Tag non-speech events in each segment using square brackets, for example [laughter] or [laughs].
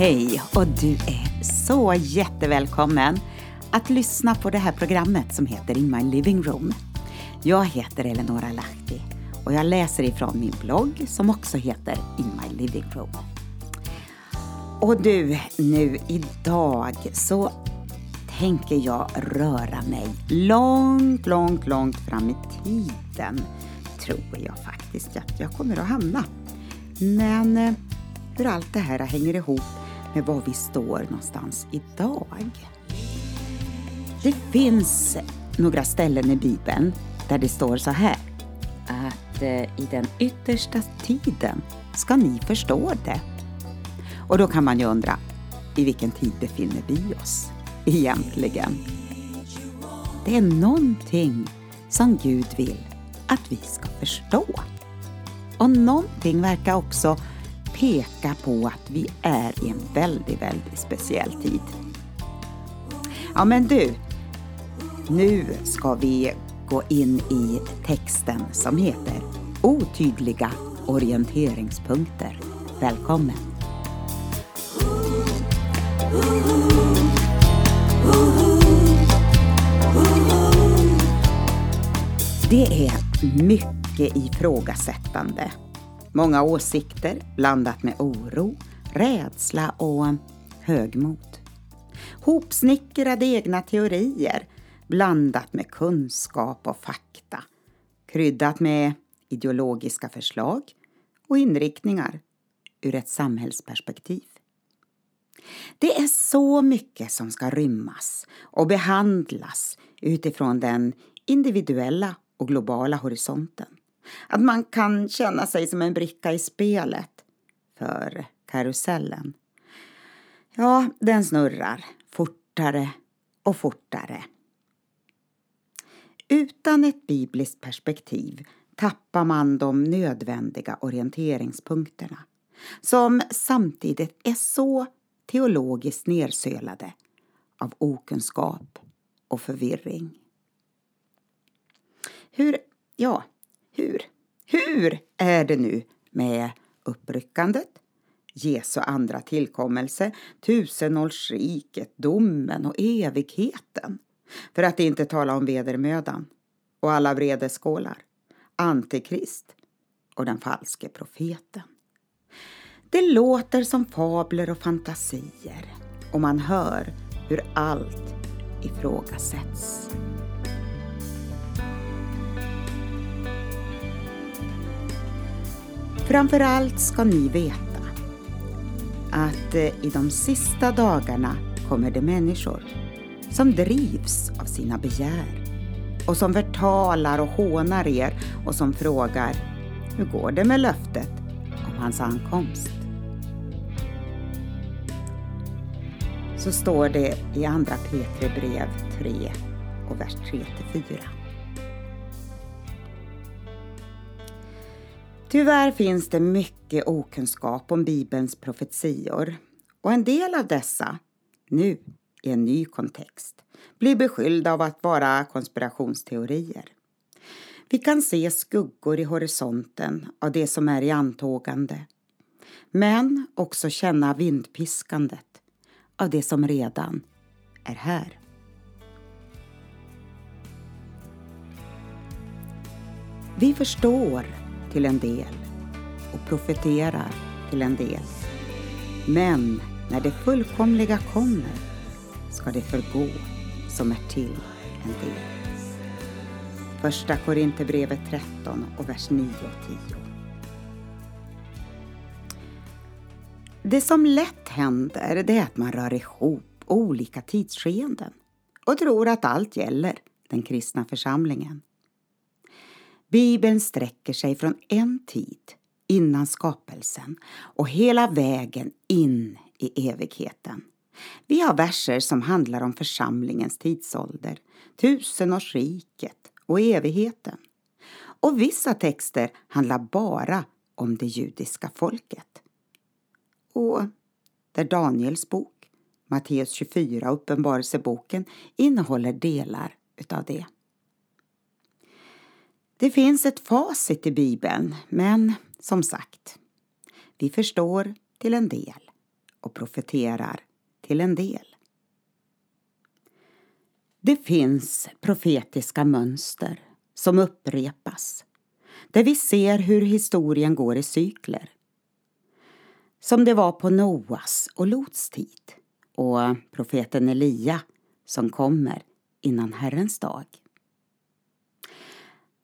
Hej och du är så jättevälkommen att lyssna på det här programmet som heter In My Living Room. Jag heter Eleonora Lahti och jag läser ifrån min blogg som också heter In My Living Room. Och du, nu idag så tänker jag röra mig långt, långt, långt fram i tiden. Tror jag faktiskt att jag kommer att hamna. Men eh, hur allt det här hänger ihop med var vi står någonstans idag. Det finns några ställen i Bibeln där det står så här att eh, i den yttersta tiden ska ni förstå det. Och då kan man ju undra, i vilken tid befinner vi oss egentligen? Det är någonting som Gud vill att vi ska förstå. Och någonting verkar också peka på att vi är i en väldigt, väldigt speciell tid. Ja men du, nu ska vi gå in i texten som heter Otydliga orienteringspunkter. Välkommen! Det är mycket ifrågasättande. Många åsikter blandat med oro, rädsla och högmod. Hopsnickrade egna teorier blandat med kunskap och fakta. Kryddat med ideologiska förslag och inriktningar ur ett samhällsperspektiv. Det är så mycket som ska rymmas och behandlas utifrån den individuella och globala horisonten. Att man kan känna sig som en bricka i spelet. För karusellen, ja, den snurrar fortare och fortare. Utan ett bibliskt perspektiv tappar man de nödvändiga orienteringspunkterna som samtidigt är så teologiskt nersölade av okunskap och förvirring. Hur, ja, hur, hur är det nu med uppryckandet, Jesu andra tillkommelse, tusenårsriket, domen och evigheten? För att inte tala om vedermödan och alla vredeskålar, Antikrist och den falske profeten. Det låter som fabler och fantasier och man hör hur allt ifrågasätts. Framför allt ska ni veta att eh, i de sista dagarna kommer det människor som drivs av sina begär och som förtalar och hånar er och som frågar hur går det med löftet om hans ankomst? Så står det i Andra Petri brev 3 och vers 3 4. Tyvärr finns det mycket okunskap om Bibelns profetior och en del av dessa, nu i en ny kontext, blir beskyllda av att vara konspirationsteorier. Vi kan se skuggor i horisonten av det som är i antågande men också känna vindpiskandet av det som redan är här. Vi förstår till en del och profeterar till en del. Men när det fullkomliga kommer ska det förgå som är till en del. Första Korinthierbrevet 13 och vers 9 och 10. Det som lätt händer det är att man rör ihop olika tidsskeenden och tror att allt gäller den kristna församlingen. Bibeln sträcker sig från en tid innan skapelsen och hela vägen in i evigheten. Vi har verser som handlar om församlingens tidsålder, tusenårsriket och evigheten. Och vissa texter handlar bara om det judiska folket. Och där Daniels bok, Matteus 24 och Uppenbarelseboken innehåller delar utav det. Det finns ett facit i Bibeln, men som sagt, vi förstår till en del och profeterar till en del. Det finns profetiska mönster som upprepas där vi ser hur historien går i cykler. Som det var på Noas och Lots tid och profeten Elia som kommer innan Herrens dag.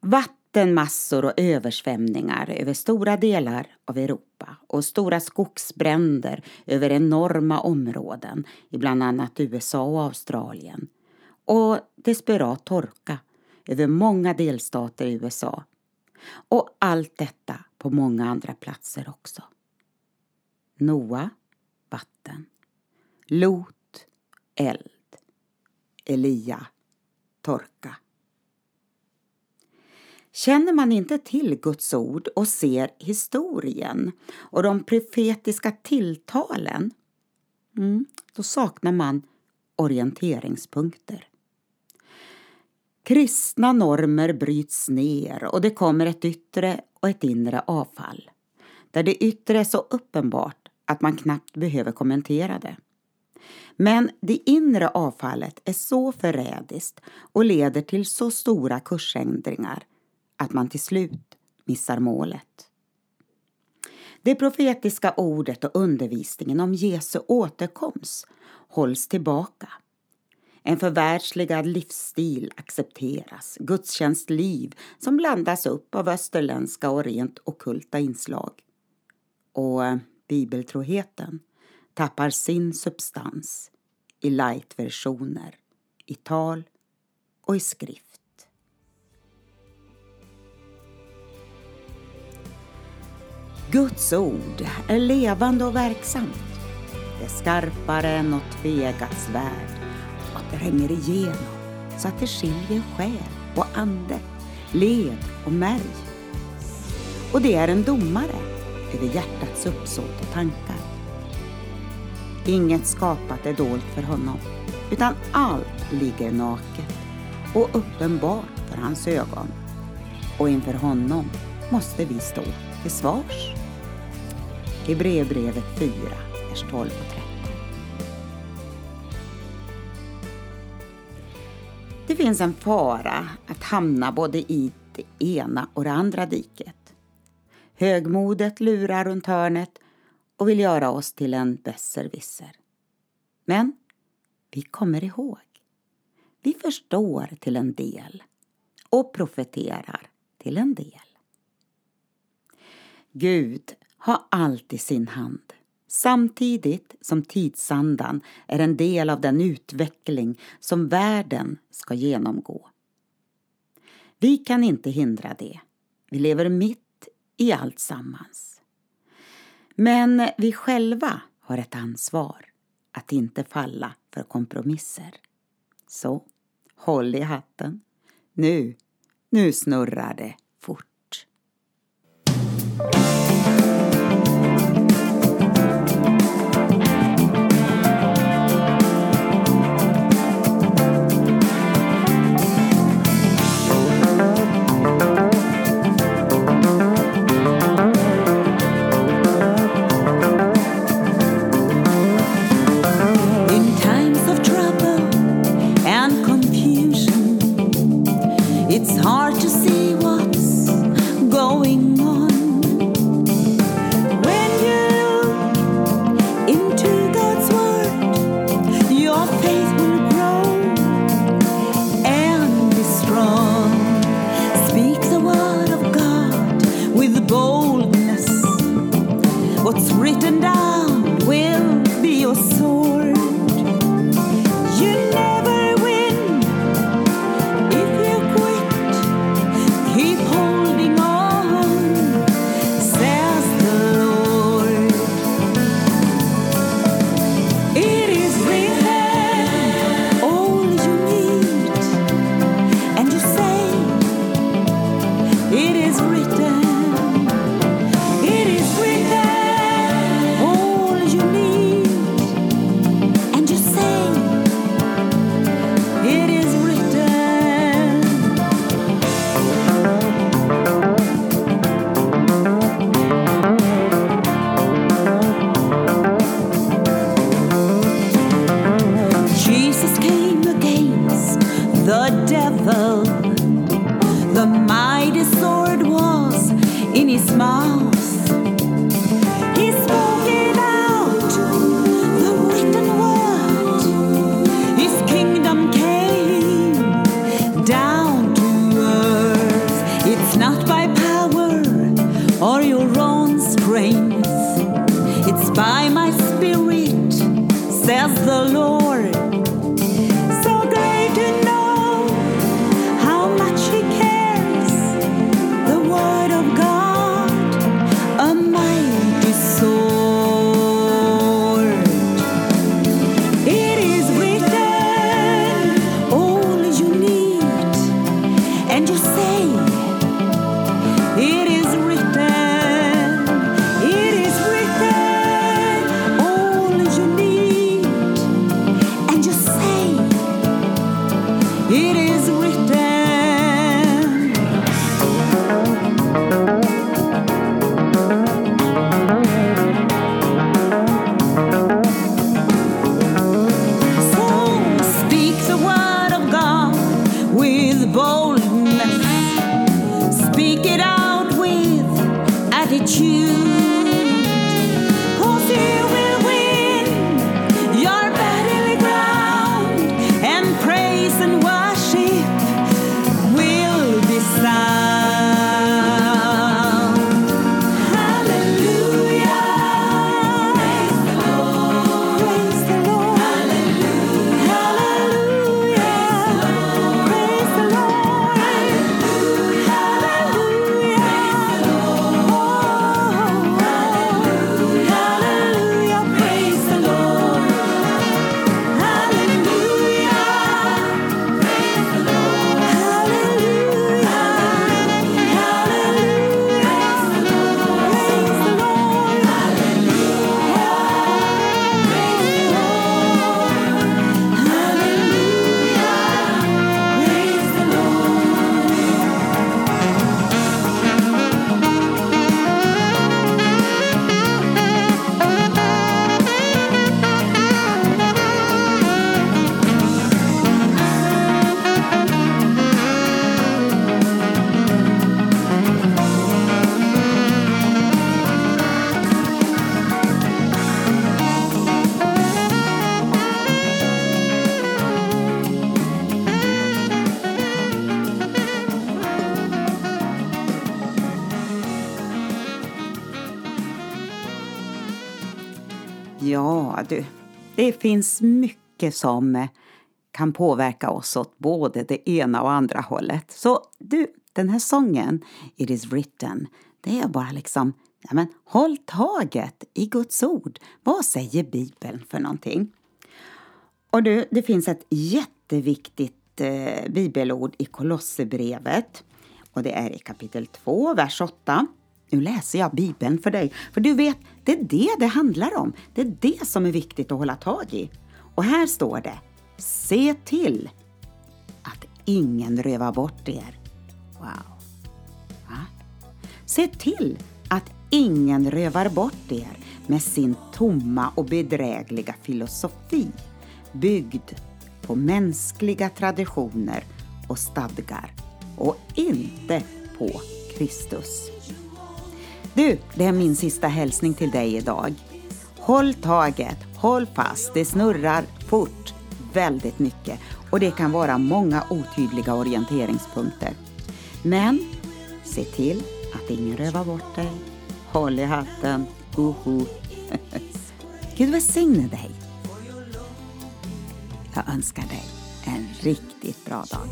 Vattenmassor och översvämningar över stora delar av Europa och stora skogsbränder över enorma områden i bland annat USA och Australien och desperat torka över många delstater i USA. Och allt detta på många andra platser också. Noa, vatten. Lot, eld. Elia, torka. Känner man inte till Guds ord och ser historien och de profetiska tilltalen, mm, då saknar man orienteringspunkter. Kristna normer bryts ner och det kommer ett yttre och ett inre avfall. Där det yttre är så uppenbart att man knappt behöver kommentera det. Men det inre avfallet är så förrädiskt och leder till så stora kursändringar att man till slut missar målet. Det profetiska ordet och undervisningen om Jesu återkomst hålls tillbaka en förvärldsligad livsstil accepteras, gudstjänstliv som blandas upp av österländska och rent okulta inslag. Och eh, bibeltroheten tappar sin substans i light-versioner, i tal och i skrift. Guds ord är levande och verksamt. Det är skarpare än något tvegat svärd tränger igenom så att det skiljer själ och ande, led och märg. Och det är en domare över hjärtats uppsåt och tankar. Inget skapat är dolt för honom, utan allt ligger naket och uppenbart för hans ögon. Och inför honom måste vi stå till svars. Hebreerbrevet 4, vers 12 och 13. Det finns en fara att hamna både i det ena och det andra diket. Högmodet lurar runt hörnet och vill göra oss till en besserwisser. Men vi kommer ihåg. Vi förstår till en del och profeterar till en del. Gud har allt i sin hand samtidigt som tidsandan är en del av den utveckling som världen ska genomgå. Vi kan inte hindra det. Vi lever mitt i allt sammans. Men vi själva har ett ansvar att inte falla för kompromisser. Så, håll i hatten. Nu, nu snurrar det fort. written down will be your sword. You never small. Det finns mycket som eh, kan påverka oss åt både det ena och andra hållet. Så du, den här sången, It is written, det är bara liksom, ja men håll taget i Guds ord. Vad säger Bibeln för någonting? Och du, det finns ett jätteviktigt eh, bibelord i Kolosserbrevet. Och det är i kapitel 2, vers 8. Nu läser jag Bibeln för dig, för du vet, det är det det handlar om. Det är det som är viktigt att hålla tag i. Och här står det, se till att ingen rövar bort er. Wow. Va? Se till att ingen rövar bort er med sin tomma och bedrägliga filosofi byggd på mänskliga traditioner och stadgar och inte på Kristus. Du, det är min sista hälsning till dig idag. Håll taget, håll fast, det snurrar fort väldigt mycket och det kan vara många otydliga orienteringspunkter. Men se till att ingen rövar bort dig. Håll i hatten. hoho. [laughs] Gud välsigne dig. Jag önskar dig en riktigt bra dag.